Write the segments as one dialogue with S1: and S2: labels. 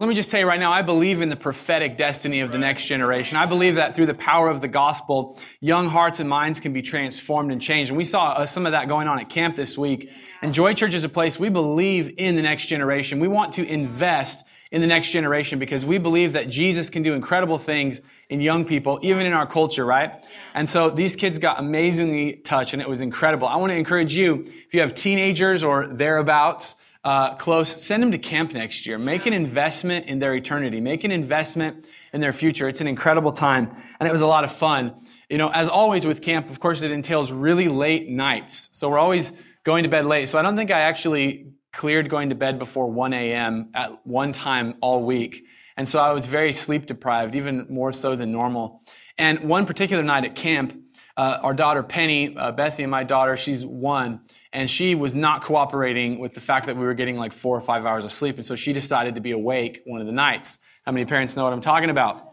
S1: Let me just tell you right now, I believe in the prophetic destiny of the next generation. I believe that through the power of the gospel, young hearts and minds can be transformed and changed. And we saw uh, some of that going on at camp this week. And Joy Church is a place we believe in the next generation. We want to invest in the next generation because we believe that Jesus can do incredible things in young people, even in our culture, right? And so these kids got amazingly touched and it was incredible. I want to encourage you, if you have teenagers or thereabouts, uh, close, send them to camp next year. Make an investment in their eternity. Make an investment in their future. It's an incredible time, and it was a lot of fun. You know, as always with camp, of course, it entails really late nights. So we're always going to bed late. So I don't think I actually cleared going to bed before 1 a.m. at one time all week. And so I was very sleep deprived, even more so than normal. And one particular night at camp, uh, our daughter Penny, uh, Bethany, my daughter, she's one, and she was not cooperating with the fact that we were getting like four or five hours of sleep. And so she decided to be awake one of the nights. How many parents know what I'm talking about?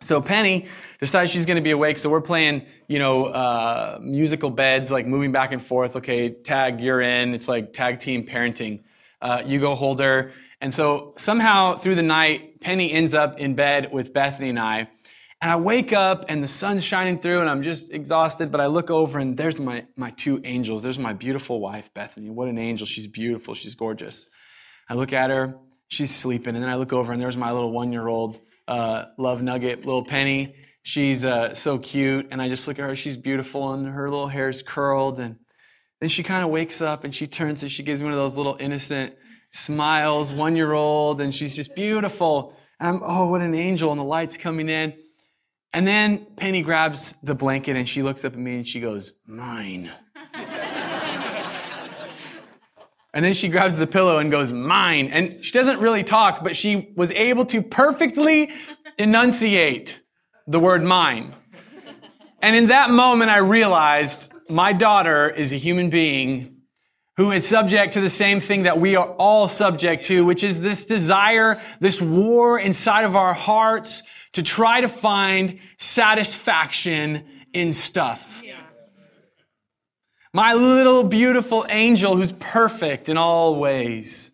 S1: So Penny decides she's going to be awake. So we're playing, you know, uh, musical beds, like moving back and forth. Okay, tag, you're in. It's like tag team parenting. Uh, you go hold her. And so somehow through the night, Penny ends up in bed with Bethany and I. And I wake up and the sun's shining through and I'm just exhausted, but I look over and there's my, my two angels. There's my beautiful wife, Bethany. What an angel. She's beautiful. She's gorgeous. I look at her. She's sleeping. And then I look over and there's my little one year old uh, love nugget, little Penny. She's uh, so cute. And I just look at her. She's beautiful and her little hair's curled. And then she kind of wakes up and she turns and she gives me one of those little innocent smiles, one year old. And she's just beautiful. And I'm, oh, what an angel. And the light's coming in. And then Penny grabs the blanket and she looks up at me and she goes, Mine. and then she grabs the pillow and goes, Mine. And she doesn't really talk, but she was able to perfectly enunciate the word mine. And in that moment, I realized my daughter is a human being who is subject to the same thing that we are all subject to, which is this desire, this war inside of our hearts to try to find satisfaction in stuff. Yeah. My little beautiful angel who's perfect in all ways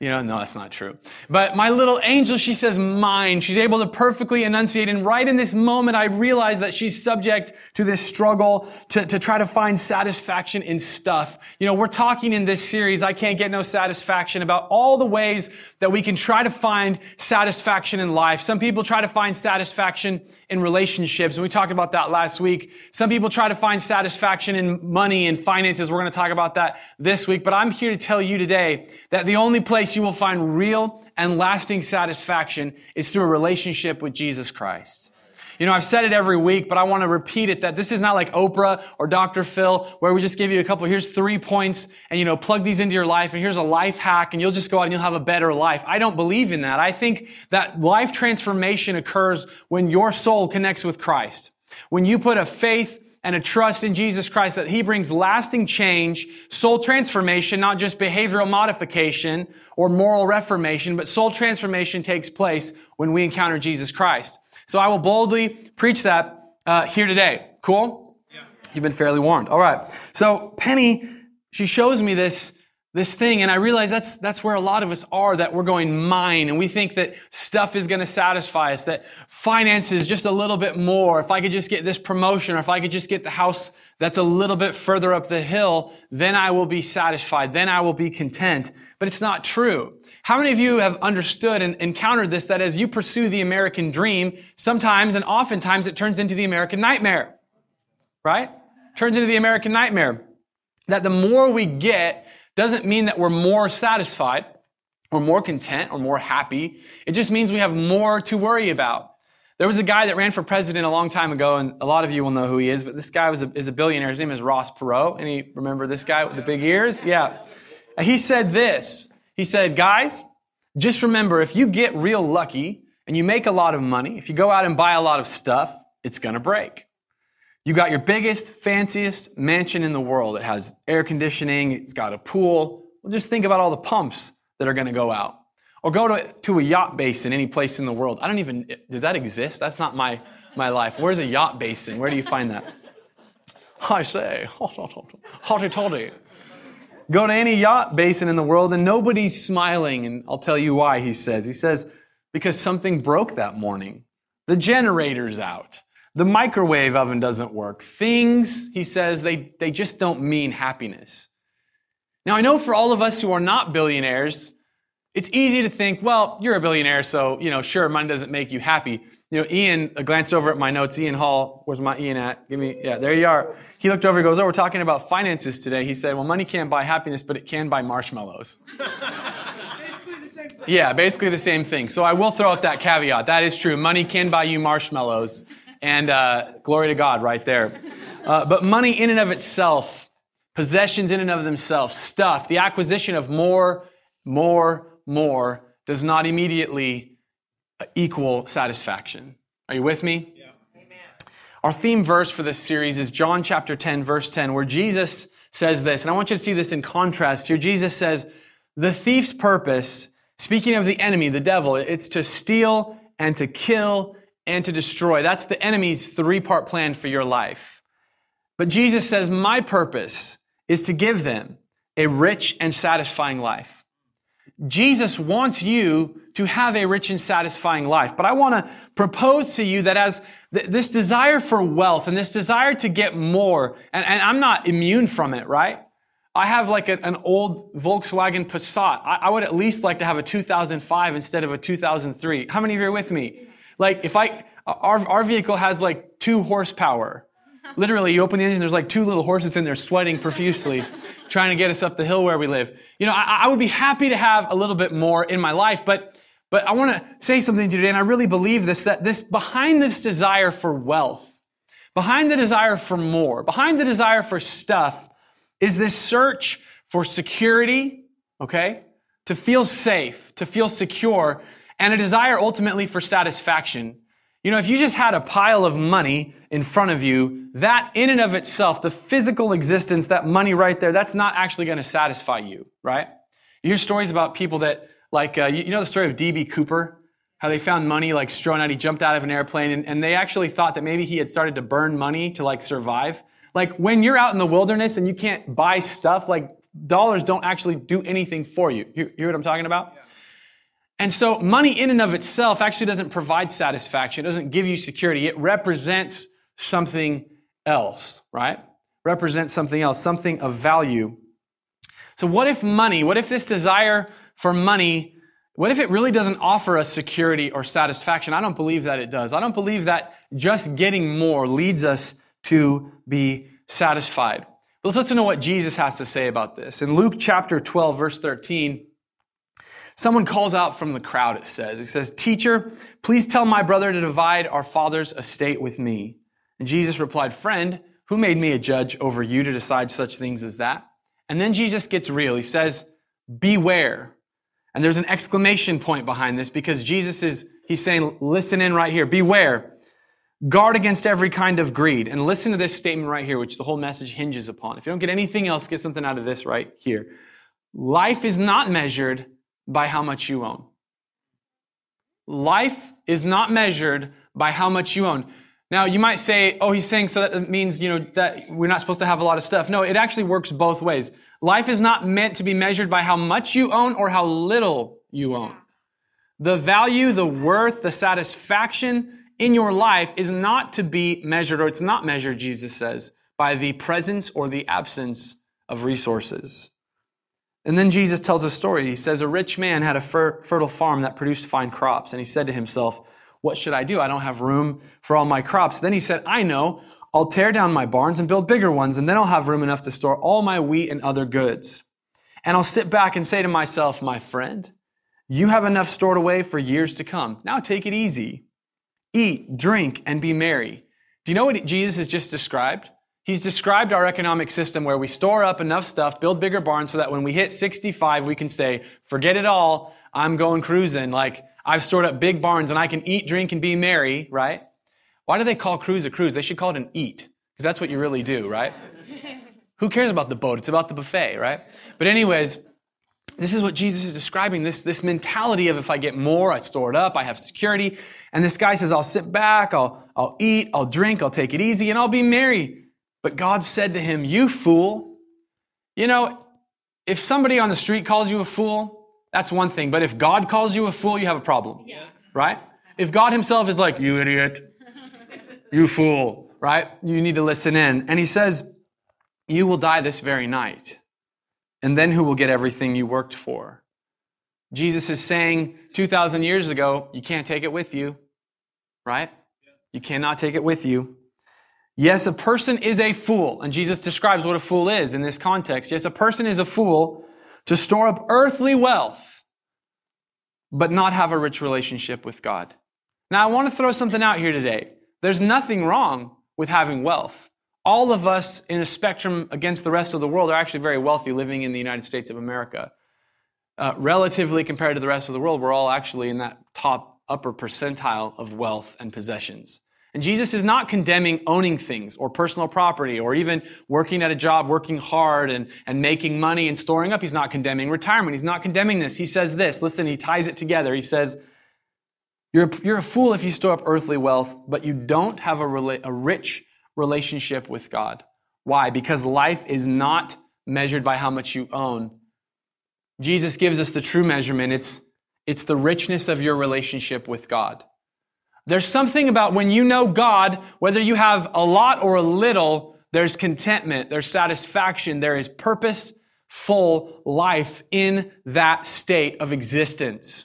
S1: you know, no, that's not true. But my little angel, she says mine. She's able to perfectly enunciate. And right in this moment, I realize that she's subject to this struggle to, to try to find satisfaction in stuff. You know, we're talking in this series, I Can't Get No Satisfaction, about all the ways that we can try to find satisfaction in life. Some people try to find satisfaction in relationships. And we talked about that last week. Some people try to find satisfaction in money and finances. We're going to talk about that this week. But I'm here to tell you today that the only place place you will find real and lasting satisfaction is through a relationship with Jesus Christ. You know, I've said it every week, but I want to repeat it that this is not like Oprah or Dr. Phil, where we just give you a couple, here's three points, and you know, plug these into your life, and here's a life hack, and you'll just go out and you'll have a better life. I don't believe in that. I think that life transformation occurs when your soul connects with Christ. When you put a faith and a trust in Jesus Christ that He brings lasting change, soul transformation, not just behavioral modification or moral reformation, but soul transformation takes place when we encounter Jesus Christ. So I will boldly preach that uh, here today. Cool? Yeah. You've been fairly warned. All right. So Penny, she shows me this this thing and i realize that's that's where a lot of us are that we're going mine and we think that stuff is going to satisfy us that finances just a little bit more. If i could just get this promotion or if i could just get the house that's a little bit further up the hill then i will be satisfied then i will be content. But it's not true. How many of you have understood and encountered this that as you pursue the american dream sometimes and oftentimes it turns into the american nightmare right? Turns into the american nightmare. That the more we get doesn't mean that we're more satisfied or more content or more happy. It just means we have more to worry about. There was a guy that ran for president a long time ago, and a lot of you will know who he is, but this guy was a, is a billionaire. His name is Ross Perot. Any remember this guy with the big ears? Yeah. He said this. He said, guys, just remember if you get real lucky and you make a lot of money, if you go out and buy a lot of stuff, it's going to break. You got your biggest, fanciest mansion in the world. It has air conditioning, it's got a pool. Well, just think about all the pumps that are going to go out. Or go to, to a yacht basin any place in the world. I don't even, does that exist? That's not my, my life. Where's a yacht basin? Where do you find that? I say, hotty toddy. Go to any yacht basin in the world and nobody's smiling, and I'll tell you why, he says. He says, because something broke that morning. The generator's out. The microwave oven doesn't work. Things, he says, they, they just don't mean happiness. Now, I know for all of us who are not billionaires, it's easy to think, well, you're a billionaire, so, you know, sure, money doesn't make you happy. You know, Ian I glanced over at my notes. Ian Hall, where's my Ian at? Give me, yeah, there you are. He looked over, he goes, oh, we're talking about finances today. He said, well, money can't buy happiness, but it can buy marshmallows. Yeah, basically the same thing. So I will throw out that caveat. That is true. Money can buy you marshmallows. And uh, glory to God right there. Uh, but money in and of itself, possessions in and of themselves, stuff, the acquisition of more, more, more does not immediately equal satisfaction. Are you with me? Yeah. Amen. Our theme verse for this series is John chapter 10, verse 10, where Jesus says this. And I want you to see this in contrast here. Jesus says, The thief's purpose Speaking of the enemy, the devil, it's to steal and to kill and to destroy. That's the enemy's three part plan for your life. But Jesus says, My purpose is to give them a rich and satisfying life. Jesus wants you to have a rich and satisfying life. But I want to propose to you that as th- this desire for wealth and this desire to get more, and, and I'm not immune from it, right? I have like a, an old Volkswagen Passat. I, I, would at least like to have a 2005 instead of a 2003. How many of you are with me? Like if I, our, our vehicle has like two horsepower. Literally, you open the engine, there's like two little horses in there sweating profusely, trying to get us up the hill where we live. You know, I, I would be happy to have a little bit more in my life, but but I want to say something to you today, and I really believe this, that this behind this desire for wealth, behind the desire for more, behind the desire for stuff, is this search for security, okay? To feel safe, to feel secure, and a desire ultimately for satisfaction. You know, if you just had a pile of money in front of you, that in and of itself, the physical existence, that money right there, that's not actually going to satisfy you, right? You hear stories about people that, like, uh, you, know the story of D.B. Cooper? How they found money like strewn out. He jumped out of an airplane, and, and they actually thought that maybe he had started to burn money to like survive. Like when you're out in the wilderness and you can't buy stuff, like dollars don't actually do anything for you. You, hear what I'm talking about? Yeah. And so money in and of itself actually doesn't provide satisfaction. It doesn't give you security. It represents something else, right? Represents something else, something of value. So what if money, what if this desire for money, what if it really doesn't offer us security or satisfaction? I don't believe that it does. I don't believe that just getting more leads us to be satisfied. But let's listen to what Jesus has to say about this. In Luke chapter 12, verse 13, someone calls out from the crowd, it says. He says, Teacher, please tell my brother to divide our father's estate with me. And Jesus replied, Friend, who made me a judge over you to decide such things as that? And then Jesus gets real. He says, Beware. And there's an exclamation point behind this because Jesus is, he's saying, Listen in right here. Beware. Guard against every kind of greed. And listen to this statement right here, which the whole message hinges upon. If you don't get anything else, get something out of this right here. Life is not measured by how much you own. Life is not measured by how much you own. Now, you might say, oh, he's saying so that means, you know, that we're not supposed to have a lot of stuff. No, it actually works both ways. Life is not meant to be measured by how much you own or how little you own. The value, the worth, the satisfaction in your life is not to be measured, or it's not measured, Jesus says, by the presence or the absence of resources. And then Jesus tells a story. He says, A rich man had a fer- fertile farm that produced fine crops. And he said to himself, What should I do? I don't have room for all my crops. Then he said, I know. I'll tear down my barns and build bigger ones, and then I'll have room enough to store all my wheat and other goods. And I'll sit back and say to myself, My friend, you have enough stored away for years to come. Now take it easy. Eat, drink, and be merry. Do you know what Jesus has just described? He's described our economic system where we store up enough stuff, build bigger barns so that when we hit 65, we can say, forget it all, I'm going cruising. Like, I've stored up big barns and I can eat, drink, and be merry, right? Why do they call cruise a cruise? They should call it an eat, because that's what you really do, right? Who cares about the boat? It's about the buffet, right? But anyways, this is what Jesus is describing, this, this mentality of if I get more, I store it up, I have security. And this guy says, I'll sit back, I'll, I'll eat, I'll drink, I'll take it easy, and I'll be merry. But God said to him, You fool. You know, if somebody on the street calls you a fool, that's one thing. But if God calls you a fool, you have a problem. Yeah. right? If God himself is like, you idiot, you fool, right? You need to listen in. And he says, you will die this very night. And then who will get everything you worked for? Jesus is saying 2,000 years ago, you can't take it with you, right? You cannot take it with you. Yes, a person is a fool, and Jesus describes what a fool is in this context. Yes, a person is a fool to store up earthly wealth, but not have a rich relationship with God. Now, I want to throw something out here today. There's nothing wrong with having wealth. All of us in a spectrum against the rest of the world are actually very wealthy living in the United States of America. Uh, relatively compared to the rest of the world, we're all actually in that top upper percentile of wealth and possessions. And Jesus is not condemning owning things or personal property or even working at a job, working hard and, and making money and storing up. He's not condemning retirement. He's not condemning this. He says this. Listen, he ties it together. He says, You're a, you're a fool if you store up earthly wealth, but you don't have a, rela- a rich relationship with God. Why? Because life is not measured by how much you own. Jesus gives us the true measurement. It's, it's the richness of your relationship with God. There's something about when you know God, whether you have a lot or a little, there's contentment, there's satisfaction, there is purposeful life in that state of existence.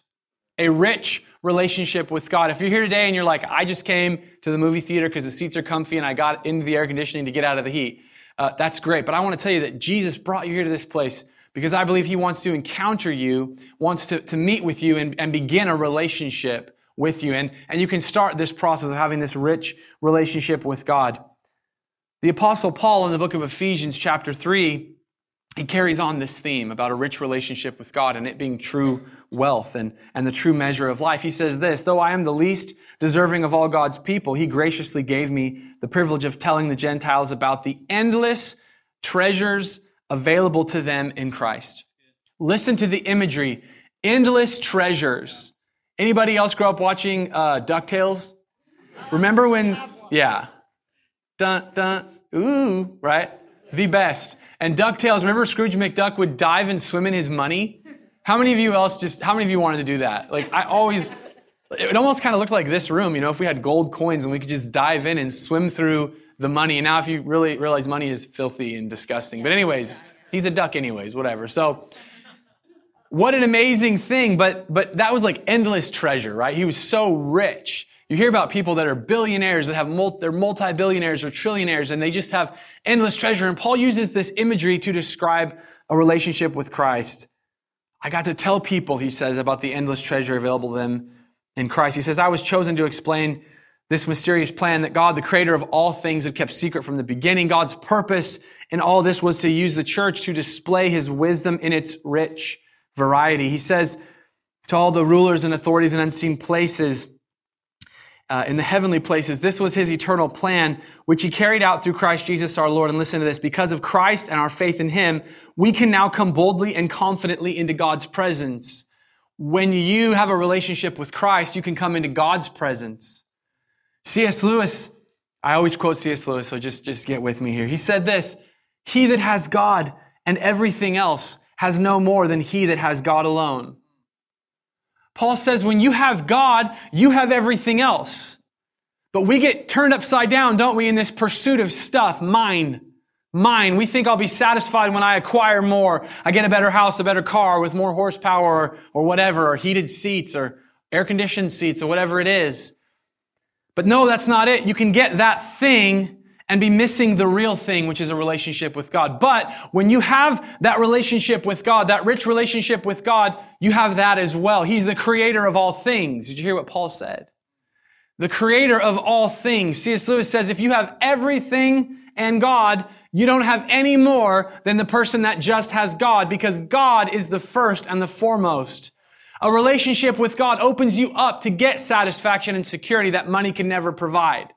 S1: A rich relationship with God. If you're here today and you're like, I just came to the movie theater because the seats are comfy and I got into the air conditioning to get out of the heat, uh, that's great. But I want to tell you that Jesus brought you here to this place because I believe he wants to encounter you, wants to, to meet with you and, and begin a relationship with you. And, and you can start this process of having this rich relationship with God. The apostle Paul in the book of Ephesians chapter 3, he carries on this theme about a rich relationship with God and it being true wealth and, and the true measure of life. He says this, though I am the least deserving of all God's people, he graciously gave me the privilege of telling the Gentiles about the endless treasures available to them in Christ. Listen to the imagery. Endless treasures Anybody else grow up watching uh, DuckTales? Remember when, yeah. Dun, dun, ooh, right? The best. And DuckTales, remember Scrooge McDuck would dive and swim in his money? How many of you else just, how many of you wanted to do that? Like, I always, it almost kind of looked like this room, you know, if we had gold coins and we could just dive in and swim through the money. And now, if you really realize money is filthy and disgusting. But, anyways, he's a duck, anyways, whatever. So, what an amazing thing. But, but that was like endless treasure, right? He was so rich. You hear about people that are billionaires that have multi, they're multi-billionaires or trillionaires and they just have endless treasure. And Paul uses this imagery to describe a relationship with Christ. I got to tell people, he says, about the endless treasure available to them in Christ. He says, I was chosen to explain this mysterious plan that God, the creator of all things, had kept secret from the beginning. God's purpose in all this was to use the church to display his wisdom in its rich variety. He says to all the rulers and authorities in unseen places, uh, in the heavenly places, this was his eternal plan, which he carried out through Christ Jesus our Lord. And listen to this because of Christ and our faith in him, we can now come boldly and confidently into God's presence. When you have a relationship with Christ, you can come into God's presence. C.S. Lewis, I always quote C.S. Lewis, so just, just get with me here. He said this He that has God and everything else has no more than he that has God alone. Paul says when you have God, you have everything else. But we get turned upside down, don't we, in this pursuit of stuff, mine, mine. We think I'll be satisfied when I acquire more. I get a better house, a better car with more horsepower or, or whatever, or heated seats or air conditioned seats or whatever it is. But no, that's not it. You can get that thing and be missing the real thing, which is a relationship with God. But when you have that relationship with God, that rich relationship with God, you have that as well. He's the creator of all things. Did you hear what Paul said? The creator of all things. C.S. Lewis says if you have everything and God, you don't have any more than the person that just has God because God is the first and the foremost. A relationship with God opens you up to get satisfaction and security that money can never provide.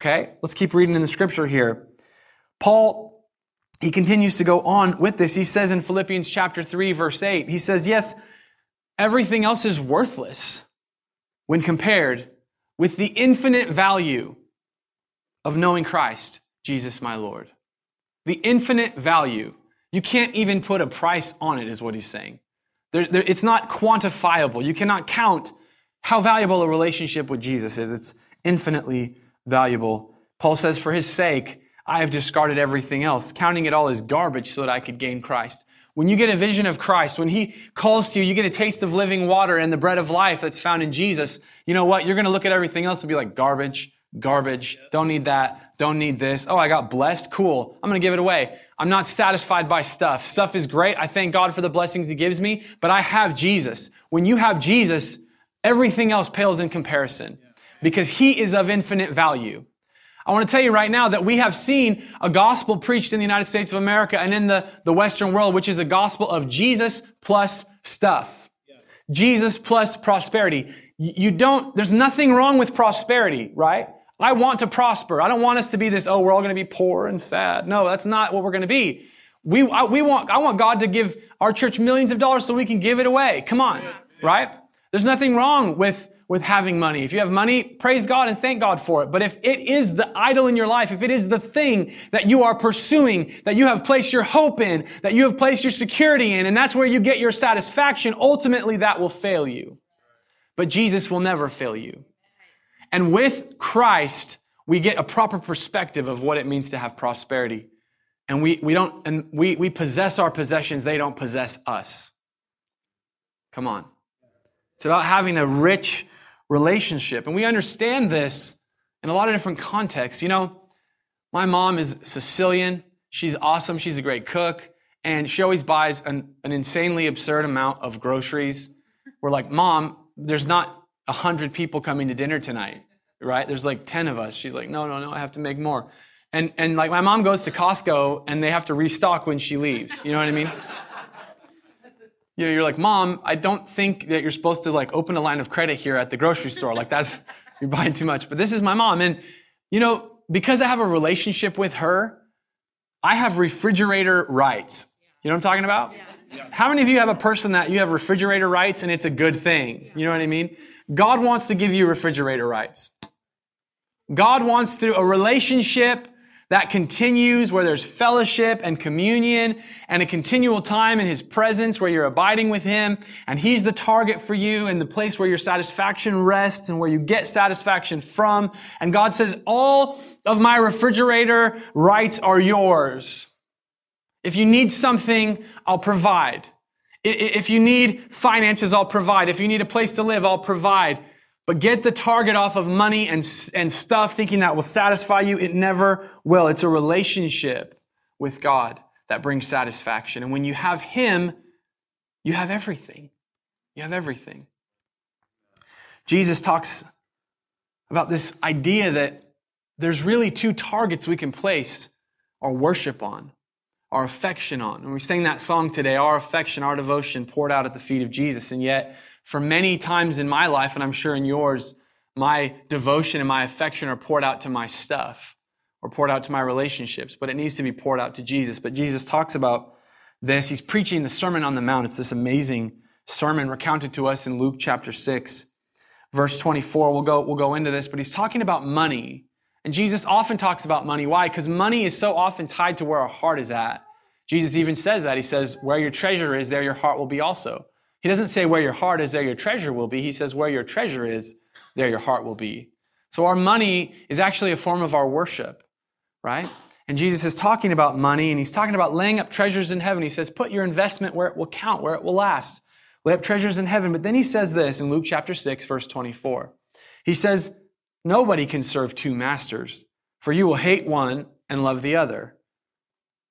S1: Okay, let's keep reading in the scripture here. Paul, he continues to go on with this. He says in Philippians chapter 3, verse 8, he says, Yes, everything else is worthless when compared with the infinite value of knowing Christ, Jesus my Lord. The infinite value. You can't even put a price on it, is what he's saying. There, there, it's not quantifiable. You cannot count how valuable a relationship with Jesus is. It's infinitely valuable. Paul says, For his sake, I have discarded everything else, counting it all as garbage so that I could gain Christ. When you get a vision of Christ, when He calls to you, you get a taste of living water and the bread of life that's found in Jesus, you know what? You're going to look at everything else and be like, garbage, garbage, don't need that, don't need this. Oh, I got blessed, cool. I'm going to give it away. I'm not satisfied by stuff. Stuff is great. I thank God for the blessings He gives me, but I have Jesus. When you have Jesus, everything else pales in comparison because He is of infinite value. I want to tell you right now that we have seen a gospel preached in the United States of America and in the, the Western world, which is a gospel of Jesus plus stuff. Jesus plus prosperity. You don't, there's nothing wrong with prosperity, right? I want to prosper. I don't want us to be this, oh, we're all going to be poor and sad. No, that's not what we're going to be. We, I, we want, I want God to give our church millions of dollars so we can give it away. Come on, right? There's nothing wrong with with having money. If you have money, praise God and thank God for it. But if it is the idol in your life, if it is the thing that you are pursuing, that you have placed your hope in, that you have placed your security in, and that's where you get your satisfaction, ultimately that will fail you. But Jesus will never fail you. And with Christ, we get a proper perspective of what it means to have prosperity. And we, we don't, and we, we possess our possessions, they don't possess us. Come on. It's about having a rich relationship. And we understand this in a lot of different contexts. You know, my mom is Sicilian. She's awesome. She's a great cook. And she always buys an, an insanely absurd amount of groceries. We're like, Mom, there's not a hundred people coming to dinner tonight, right? There's like 10 of us. She's like, no, no, no, I have to make more. And, and like my mom goes to Costco and they have to restock when she leaves. You know what I mean? You know, you're like, mom, I don't think that you're supposed to like open a line of credit here at the grocery store. Like that's, you're buying too much. But this is my mom. And, you know, because I have a relationship with her, I have refrigerator rights. You know what I'm talking about? Yeah. How many of you have a person that you have refrigerator rights and it's a good thing? You know what I mean? God wants to give you refrigerator rights. God wants through a relationship that continues where there's fellowship and communion and a continual time in His presence where you're abiding with Him and He's the target for you and the place where your satisfaction rests and where you get satisfaction from. And God says, all of my refrigerator rights are yours. If you need something, I'll provide. If you need finances, I'll provide. If you need a place to live, I'll provide. But get the target off of money and, and stuff thinking that will satisfy you. It never will. It's a relationship with God that brings satisfaction. And when you have Him, you have everything. You have everything. Jesus talks about this idea that there's really two targets we can place our worship on, our affection on. And we sang that song today, our affection, our devotion poured out at the feet of Jesus. And yet, for many times in my life, and I'm sure in yours, my devotion and my affection are poured out to my stuff or poured out to my relationships, but it needs to be poured out to Jesus. But Jesus talks about this. He's preaching the Sermon on the Mount. It's this amazing sermon recounted to us in Luke chapter 6, verse 24. We'll go, we'll go into this, but he's talking about money. And Jesus often talks about money. Why? Because money is so often tied to where our heart is at. Jesus even says that. He says, Where your treasure is, there your heart will be also. He doesn't say where your heart is, there your treasure will be. He says where your treasure is, there your heart will be. So our money is actually a form of our worship, right? And Jesus is talking about money and he's talking about laying up treasures in heaven. He says, put your investment where it will count, where it will last. Lay up treasures in heaven. But then he says this in Luke chapter 6, verse 24. He says, Nobody can serve two masters, for you will hate one and love the other.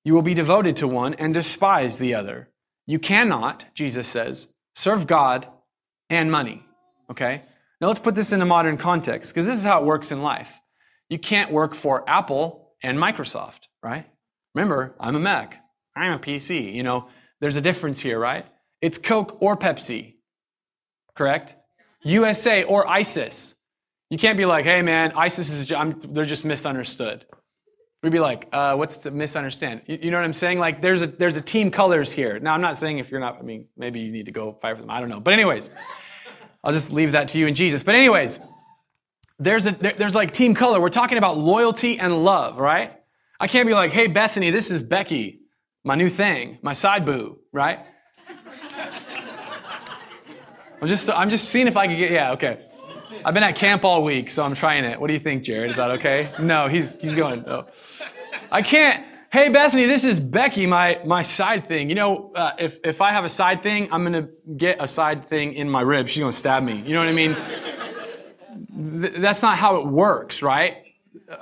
S1: You will be devoted to one and despise the other. You cannot, Jesus says, serve God and money. Okay? Now let's put this in a modern context because this is how it works in life. You can't work for Apple and Microsoft, right? Remember, I'm a Mac. I'm a PC. You know, there's a difference here, right? It's Coke or Pepsi, correct? USA or ISIS. You can't be like, hey man, ISIS is, I'm, they're just misunderstood. We'd be like, uh, what's the misunderstand? You, you, know what I'm saying? Like, there's a, there's a team colors here. Now, I'm not saying if you're not, I mean, maybe you need to go fight for them. I don't know. But, anyways, I'll just leave that to you and Jesus. But, anyways, there's, a, there, there's like team color. We're talking about loyalty and love, right? I can't be like, hey, Bethany, this is Becky, my new thing, my side boo, right? I'm just, I'm just seeing if I can get, yeah, okay. I've been at camp all week, so I'm trying it. What do you think, Jared? Is that okay? No, he's he's going. No. I can't. Hey, Bethany, this is Becky, my my side thing. You know, uh, if if I have a side thing, I'm gonna get a side thing in my rib. She's gonna stab me. You know what I mean? Th- that's not how it works, right?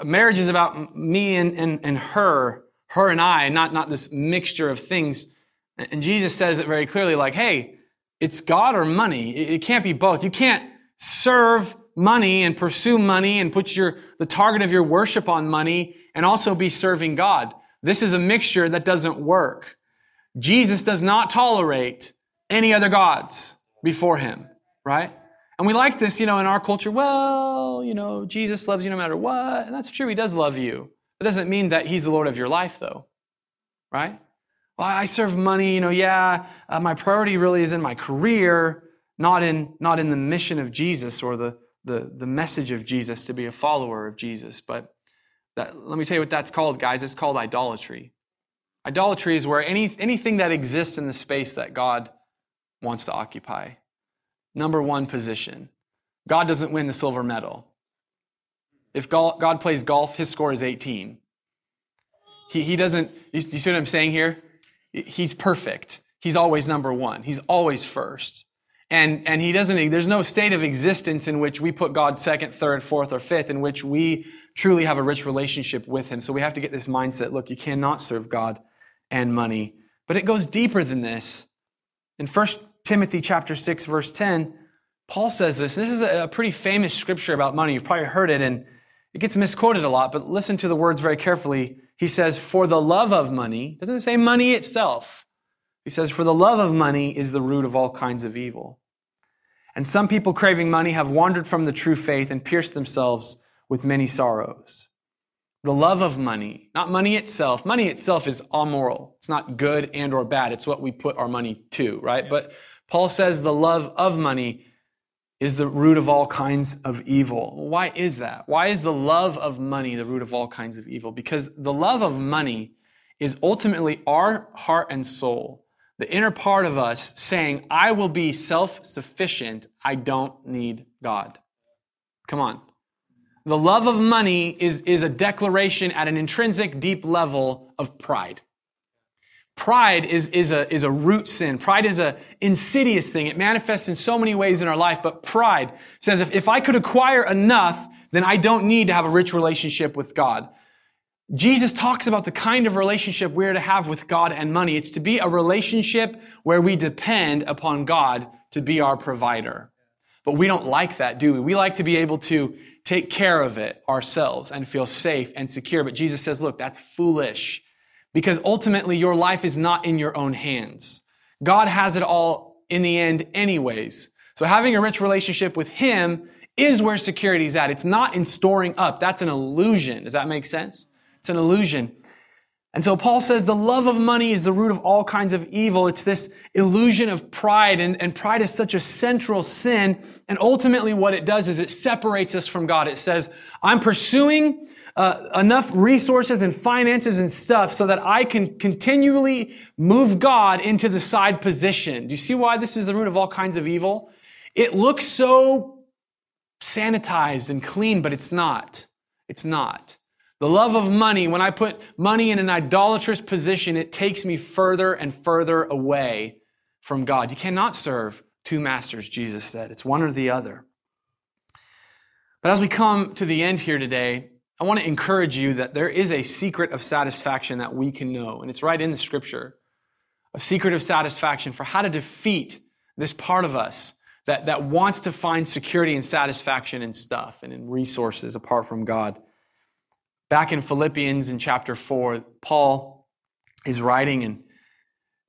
S1: Marriage is about me and, and, and her, her and I, not, not this mixture of things. And Jesus says it very clearly, like, hey, it's God or money. It, it can't be both. You can't serve money and pursue money and put your, the target of your worship on money and also be serving God. This is a mixture that doesn't work. Jesus does not tolerate any other gods before him, right? And we like this, you know, in our culture. Well, you know, Jesus loves you no matter what. And that's true. He does love you. It doesn't mean that he's the Lord of your life, though, right? Well, I serve money, you know, yeah, uh, my priority really is in my career, not in, not in the mission of Jesus or the, the, the message of Jesus to be a follower of Jesus. But that, let me tell you what that's called, guys. It's called idolatry. Idolatry is where any, anything that exists in the space that God wants to occupy number one position. God doesn't win the silver medal. If God plays golf, his score is 18. He, he doesn't, you see what I'm saying here? He's perfect. He's always number one. He's always first. And, and he doesn't, there's no state of existence in which we put God second, third, fourth, or fifth, in which we truly have a rich relationship with him. So we have to get this mindset look, you cannot serve God and money. But it goes deeper than this. In 1 Timothy chapter 6, verse 10, Paul says this. This is a pretty famous scripture about money. You've probably heard it, and it gets misquoted a lot, but listen to the words very carefully. He says, For the love of money, doesn't say money itself. He says, For the love of money is the root of all kinds of evil. And some people craving money have wandered from the true faith and pierced themselves with many sorrows. The love of money, not money itself. Money itself is amoral. It's not good and or bad. It's what we put our money to, right? But Paul says the love of money is the root of all kinds of evil. Why is that? Why is the love of money the root of all kinds of evil? Because the love of money is ultimately our heart and soul, the inner part of us saying, I will be self sufficient. I don't need God. Come on. The love of money is, is a declaration at an intrinsic, deep level of pride. Pride is, is, a, is a root sin. Pride is an insidious thing. It manifests in so many ways in our life, but pride says if, if I could acquire enough, then I don't need to have a rich relationship with God. Jesus talks about the kind of relationship we're to have with God and money. It's to be a relationship where we depend upon God to be our provider. But we don't like that, do we? We like to be able to take care of it ourselves and feel safe and secure. But Jesus says, look, that's foolish because ultimately your life is not in your own hands. God has it all in the end anyways. So having a rich relationship with Him is where security is at. It's not in storing up. That's an illusion. Does that make sense? It's an illusion. And so Paul says the love of money is the root of all kinds of evil. It's this illusion of pride, and, and pride is such a central sin. And ultimately, what it does is it separates us from God. It says, I'm pursuing uh, enough resources and finances and stuff so that I can continually move God into the side position. Do you see why this is the root of all kinds of evil? It looks so sanitized and clean, but it's not. It's not. The love of money, when I put money in an idolatrous position, it takes me further and further away from God. You cannot serve two masters, Jesus said. It's one or the other. But as we come to the end here today, I want to encourage you that there is a secret of satisfaction that we can know, and it's right in the scripture. A secret of satisfaction for how to defeat this part of us that, that wants to find security and satisfaction in stuff and in resources apart from God. Back in Philippians in chapter 4, Paul is writing and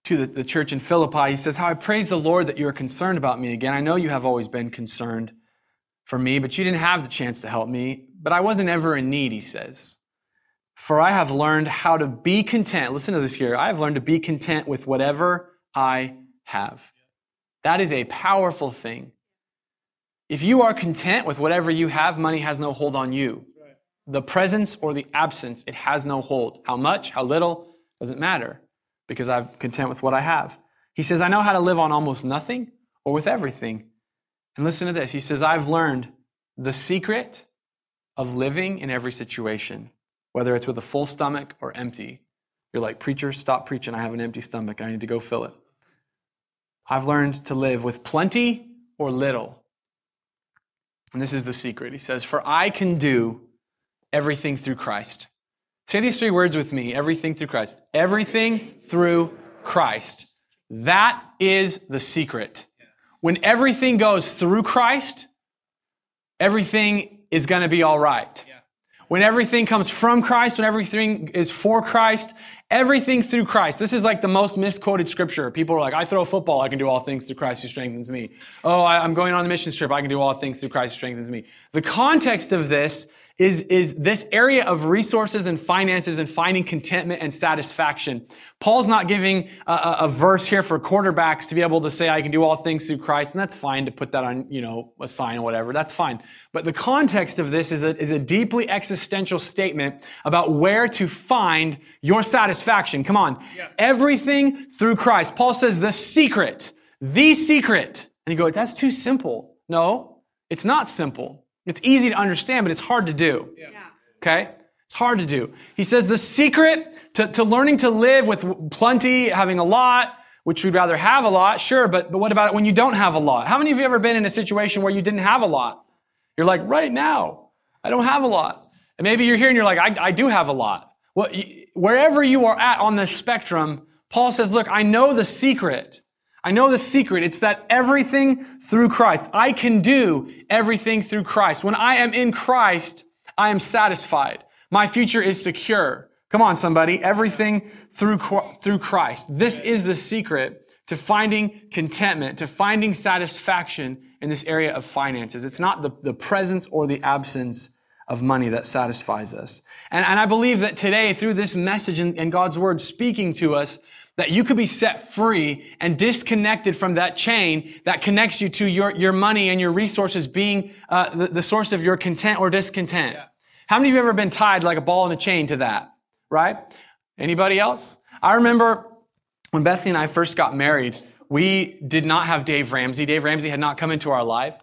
S1: to the, the church in Philippi. He says, How I praise the Lord that you are concerned about me again. I know you have always been concerned for me, but you didn't have the chance to help me. But I wasn't ever in need, he says. For I have learned how to be content. Listen to this here. I have learned to be content with whatever I have. That is a powerful thing. If you are content with whatever you have, money has no hold on you. The presence or the absence, it has no hold. How much, how little, doesn't matter because I'm content with what I have. He says, I know how to live on almost nothing or with everything. And listen to this. He says, I've learned the secret of living in every situation, whether it's with a full stomach or empty. You're like, Preacher, stop preaching. I have an empty stomach. I need to go fill it. I've learned to live with plenty or little. And this is the secret. He says, For I can do everything through Christ. Say these three words with me everything through Christ. Everything through Christ. That is the secret. When everything goes through Christ, everything is going to be all right. When everything comes from Christ, when everything is for Christ, everything through Christ. This is like the most misquoted scripture. People are like, I throw a football, I can do all things through Christ who strengthens me. Oh, I'm going on a mission trip, I can do all things through Christ who strengthens me. The context of this is, is this area of resources and finances and finding contentment and satisfaction. Paul's not giving a, a, verse here for quarterbacks to be able to say, I can do all things through Christ. And that's fine to put that on, you know, a sign or whatever. That's fine. But the context of this is a, is a deeply existential statement about where to find your satisfaction. Come on. Yeah. Everything through Christ. Paul says the secret, the secret. And you go, that's too simple. No, it's not simple. It's easy to understand, but it's hard to do. Yeah. Okay? It's hard to do. He says the secret to, to learning to live with plenty, having a lot, which we'd rather have a lot, sure, but, but what about when you don't have a lot? How many of you ever been in a situation where you didn't have a lot? You're like, right now, I don't have a lot. And maybe you're here and you're like, I, I do have a lot. Well, wherever you are at on the spectrum, Paul says, look, I know the secret. I know the secret. It's that everything through Christ. I can do everything through Christ. When I am in Christ, I am satisfied. My future is secure. Come on, somebody. Everything through, through Christ. This is the secret to finding contentment, to finding satisfaction in this area of finances. It's not the, the presence or the absence of money that satisfies us. And, and I believe that today, through this message and, and God's word speaking to us, that you could be set free and disconnected from that chain that connects you to your, your money and your resources being uh, the, the, source of your content or discontent. Yeah. How many of you have ever been tied like a ball in a chain to that? Right? Anybody else? I remember when Bethany and I first got married, we did not have Dave Ramsey. Dave Ramsey had not come into our life.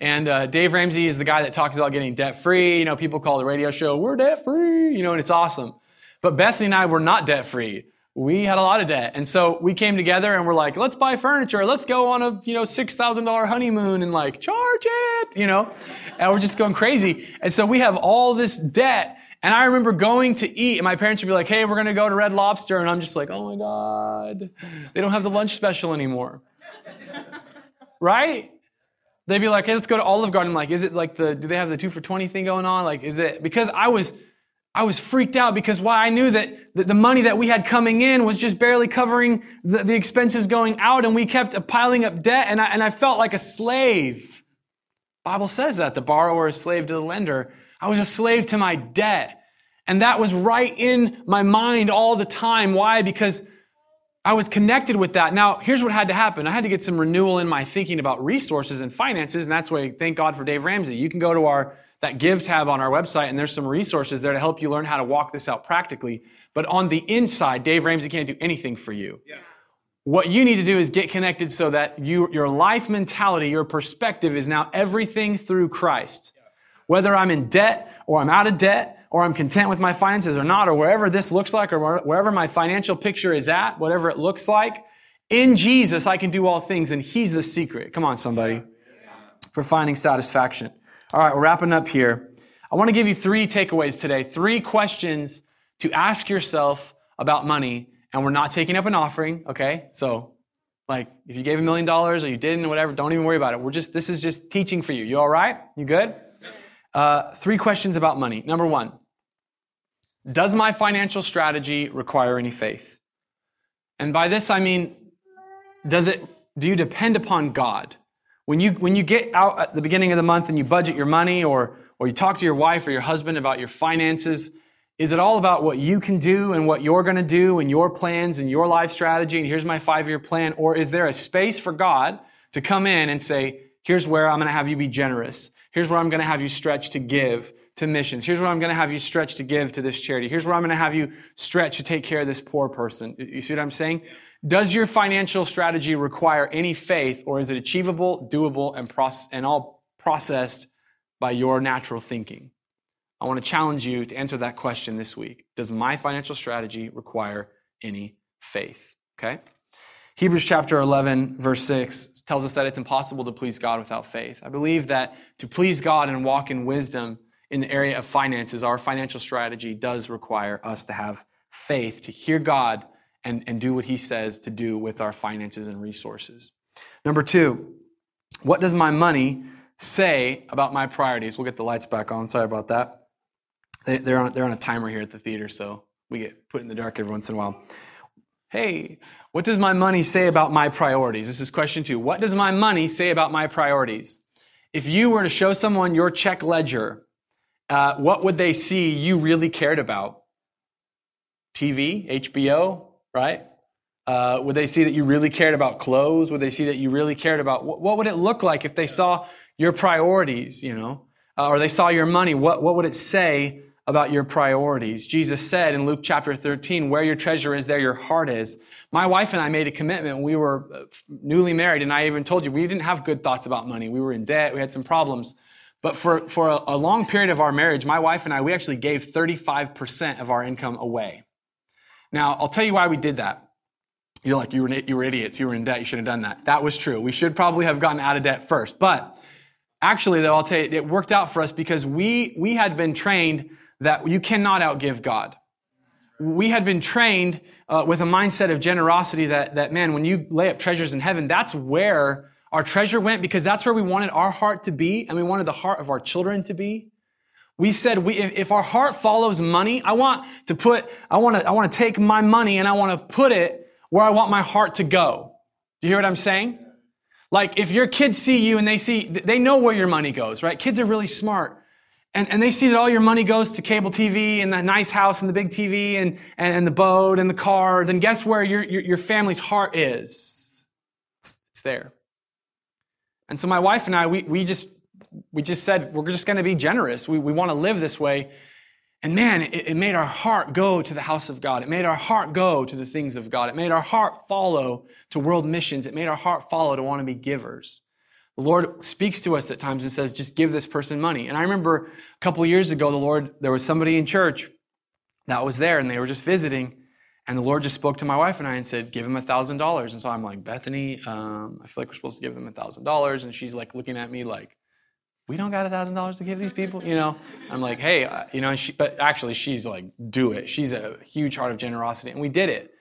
S1: And uh, Dave Ramsey is the guy that talks about getting debt free. You know, people call the radio show, we're debt free, you know, and it's awesome. But Bethany and I were not debt free we had a lot of debt. And so we came together and we're like, let's buy furniture. Let's go on a, you know, $6,000 honeymoon and like charge it, you know, and we're just going crazy. And so we have all this debt. And I remember going to eat and my parents would be like, hey, we're going to go to Red Lobster. And I'm just like, oh my God, they don't have the lunch special anymore. right? They'd be like, hey, let's go to Olive Garden. I'm like, is it like the, do they have the two for 20 thing going on? Like, is it, because I was, I was freaked out because why I knew that the money that we had coming in was just barely covering the, the expenses going out and we kept piling up debt and I, and I felt like a slave. Bible says that the borrower is slave to the lender. I was a slave to my debt. And that was right in my mind all the time. Why? Because I was connected with that. Now, here's what had to happen. I had to get some renewal in my thinking about resources and finances, and that's why thank God for Dave Ramsey. You can go to our that give tab on our website, and there's some resources there to help you learn how to walk this out practically. But on the inside, Dave Ramsey can't do anything for you. Yeah. What you need to do is get connected so that you, your life mentality, your perspective is now everything through Christ. Whether I'm in debt or I'm out of debt or I'm content with my finances or not, or wherever this looks like, or wherever my financial picture is at, whatever it looks like, in Jesus, I can do all things, and He's the secret. Come on, somebody, for finding satisfaction. All right, we're wrapping up here. I want to give you three takeaways today, three questions to ask yourself about money. And we're not taking up an offering, okay? So, like, if you gave a million dollars or you didn't or whatever, don't even worry about it. We're just, this is just teaching for you. You all right? You good? Uh, three questions about money. Number one, does my financial strategy require any faith? And by this, I mean, does it, do you depend upon God? When you, when you get out at the beginning of the month and you budget your money or, or you talk to your wife or your husband about your finances, is it all about what you can do and what you're going to do and your plans and your life strategy and here's my five year plan? Or is there a space for God to come in and say, here's where I'm going to have you be generous. Here's where I'm going to have you stretch to give to missions. Here's what I'm going to have you stretch to give to this charity. Here's where I'm going to have you stretch to take care of this poor person. You see what I'm saying? Does your financial strategy require any faith or is it achievable, doable, and, process, and all processed by your natural thinking? I want to challenge you to answer that question this week. Does my financial strategy require any faith? Okay? Hebrews chapter 11, verse 6 tells us that it's impossible to please God without faith. I believe that to please God and walk in wisdom in the area of finances, our financial strategy does require us to have faith, to hear God and, and do what He says to do with our finances and resources. Number two, what does my money say about my priorities? We'll get the lights back on. Sorry about that. They, they're, on, they're on a timer here at the theater, so we get put in the dark every once in a while. Hey, what does my money say about my priorities? This is question two. What does my money say about my priorities? If you were to show someone your check ledger, uh, what would they see you really cared about? TV, HBO, right? Uh, would they see that you really cared about clothes? Would they see that you really cared about what, what would it look like if they saw your priorities, you know, uh, or they saw your money? What, what would it say about your priorities. Jesus said in Luke chapter 13, where your treasure is, there your heart is. My wife and I made a commitment. We were uh, newly married, and I even told you we didn't have good thoughts about money. We were in debt, we had some problems. But for, for a, a long period of our marriage, my wife and I, we actually gave 35% of our income away. Now, I'll tell you why we did that. You're like, you were, you were idiots. You were in debt. You should have done that. That was true. We should probably have gotten out of debt first. But actually, though, I'll tell you, it worked out for us because we, we had been trained that you cannot outgive God. We had been trained uh, with a mindset of generosity that, that, man, when you lay up treasures in heaven, that's where our treasure went because that's where we wanted our heart to be and we wanted the heart of our children to be. We said, we, if, our heart follows money, I want to put, I want to, I want to take my money and I want to put it where I want my heart to go. Do you hear what I'm saying? Like if your kids see you and they see, they know where your money goes, right? Kids are really smart and, and they see that all your money goes to cable TV and the nice house and the big TV and, and the boat and the car, then guess where your, your, your family's heart is? It's, it's there. And so my wife and I, we, we just we just said we're just going to be generous. We, we want to live this way. And man, it, it, made our heart go to the house of God. It made our heart go to the things of God. It made our heart follow to world missions. It made our heart follow to want to be givers. The Lord speaks to us at times and says, just give this person money. And I remember a couple years ago, the Lord, there was somebody in church that was there and they were just visiting. And the Lord just spoke to my wife and I and said, give him a thousand dollars. And so I'm like, Bethany, um, I feel like we're supposed to give thousand dollars. And she's like looking at me like, we don't got a thousand dollars to give these people, you know? I'm like, hey, you know, she, but actually she's like, do it. She's a huge heart of generosity. And we did it.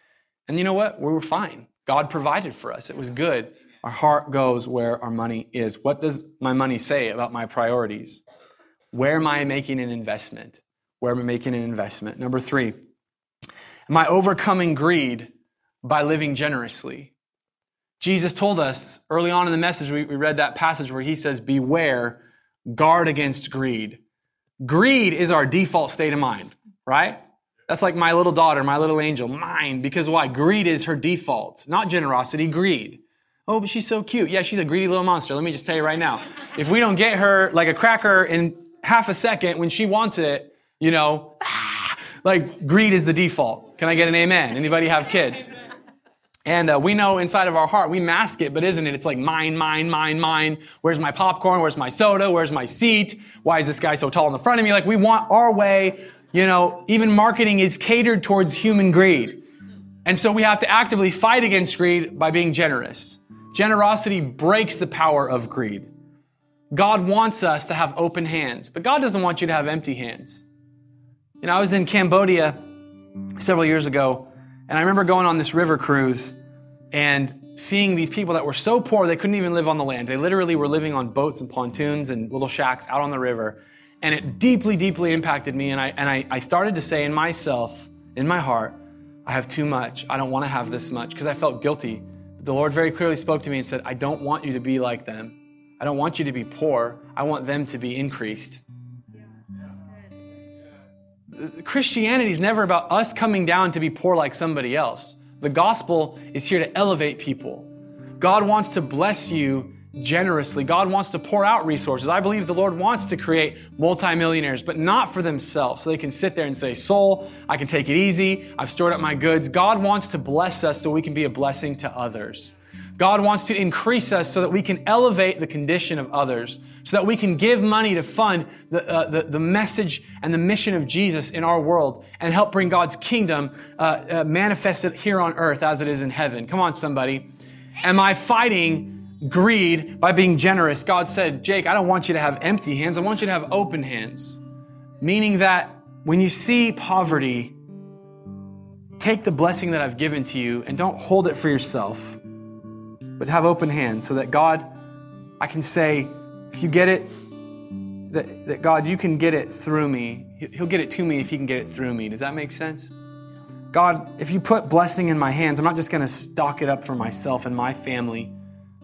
S1: And you know what? We were fine. God provided for us. It was good. Our heart goes where our money is. What does my money say about my priorities? Where am I making an investment? Where am I making an investment? Number three, am I overcoming greed by living generously? Jesus told us early on in the message, we, we read that passage where he says, Beware, guard against greed. Greed is our default state of mind, right? That's like my little daughter, my little angel, mine, because why? Greed is her default, not generosity, greed. Oh, but she's so cute. Yeah, she's a greedy little monster. Let me just tell you right now. If we don't get her like a cracker in half a second when she wants it, you know, like greed is the default. Can I get an amen? Anybody have kids? And uh, we know inside of our heart, we mask it, but isn't it? It's like mine, mine, mine, mine. Where's my popcorn? Where's my soda? Where's my seat? Why is this guy so tall in the front of me? Like we want our way. You know, even marketing is catered towards human greed. And so we have to actively fight against greed by being generous. Generosity breaks the power of greed. God wants us to have open hands, but God doesn't want you to have empty hands. You know, I was in Cambodia several years ago, and I remember going on this river cruise and seeing these people that were so poor they couldn't even live on the land. They literally were living on boats and pontoons and little shacks out on the river. And it deeply, deeply impacted me. And I, and I, I started to say in myself, in my heart, I have too much. I don't want to have this much because I felt guilty But the Lord very clearly spoke to me and said, I don't want you to be like them. I don't want you to be poor. I want them to be increased. Christianity is never about us coming down to be poor like somebody else. The gospel is here to elevate people. God wants to bless you generously. God wants to pour out resources. I believe the Lord wants to create multimillionaires, but not for themselves. So they can sit there and say, Soul, I can take it easy. I've stored up my goods. God wants to bless us so we can be a blessing to others. God wants to increase us so that we can elevate the condition of others, so that we can give money to fund the, uh, the, the, message and the mission of Jesus in our world and help bring God's kingdom uh, uh, manifested here on earth as it is in heaven. Come on, somebody. Am I fighting greed by being generous? God said, Jake, I don't want you to have empty hands. I want you to have open hands. Meaning that when you see poverty, take the blessing that I've given to you and don't hold it for yourself but have open hands so that God, I can say, if you get it, that, that God, you can get it through me. He'll get it to me if He can get it through me. Does that make sense? God, if you put blessing in my hands, I'm not just going to stock it up for myself and my family.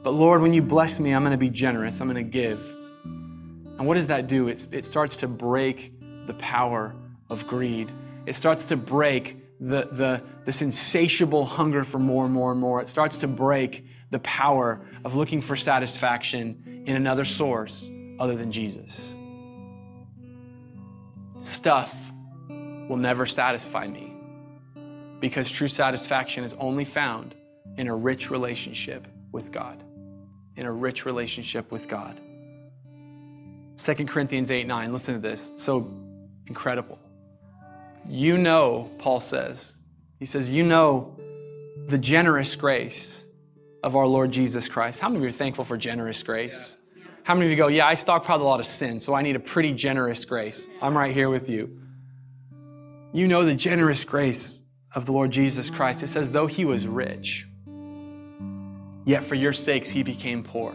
S1: But Lord, when you bless me, I'm going to be generous. I'm going to give. And what does that do? It's, it starts to break the power of greed. It starts to break the, the, this insatiable hunger for more and more and more. It starts to break the power of looking for satisfaction in another source other than Jesus. Stuff will never satisfy me because true satisfaction is only found in a rich relationship with God. In a rich relationship with God. 2 Corinthians 8 9, listen to this. It's so incredible. You know, Paul says, he says, you know the generous grace of our Lord Jesus Christ. How many of you are thankful for generous grace? How many of you go, Yeah, I stockpiled a lot of sin, so I need a pretty generous grace? I'm right here with you. You know the generous grace of the Lord Jesus Christ. It says, Though he was rich, yet for your sakes he became poor.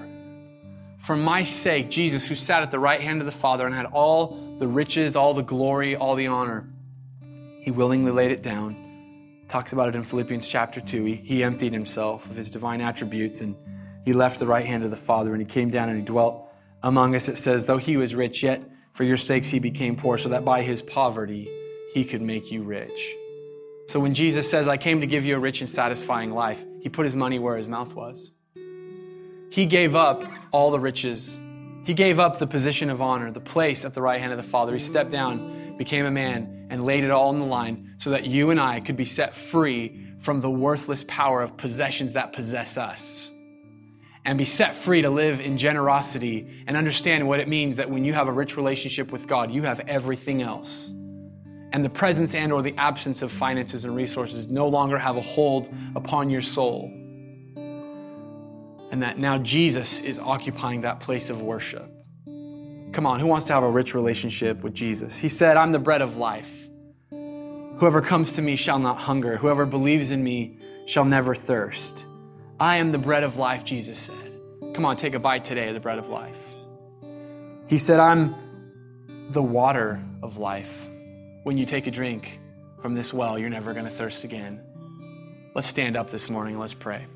S1: For my sake, Jesus, who sat at the right hand of the Father and had all the riches, all the glory, all the honor, he willingly laid it down talks about it in Philippians chapter 2. He, he emptied himself of his divine attributes and he left the right hand of the Father and he came down and he dwelt among us. It says, though he was rich, yet for your sakes he became poor, so that by his poverty he could make you rich. So when Jesus says, I came to give you a rich and satisfying life, he put his money where his mouth was. He gave up all the riches. He gave up the position of honor, the place at the right hand of the Father. He stepped down, became a man, and laid it all on the line so that you and I could be set free from the worthless power of possessions that possess us and be set free to live in generosity and understand what it means that when you have a rich relationship with God, you have everything else. And the presence and or the absence of finances and resources no longer have a hold upon your soul. And that now Jesus is occupying that place of worship. Come on, who wants to have a rich relationship with Jesus? He said, I'm the bread of life. Whoever comes to me shall not hunger. Whoever believes in me shall never thirst. I am the bread of life, Jesus said. Come on, take a bite today of the bread of life. He said, I'm the water of life. When you take a drink from this well, you're never going to thirst again. Let's stand up this morning and let's pray.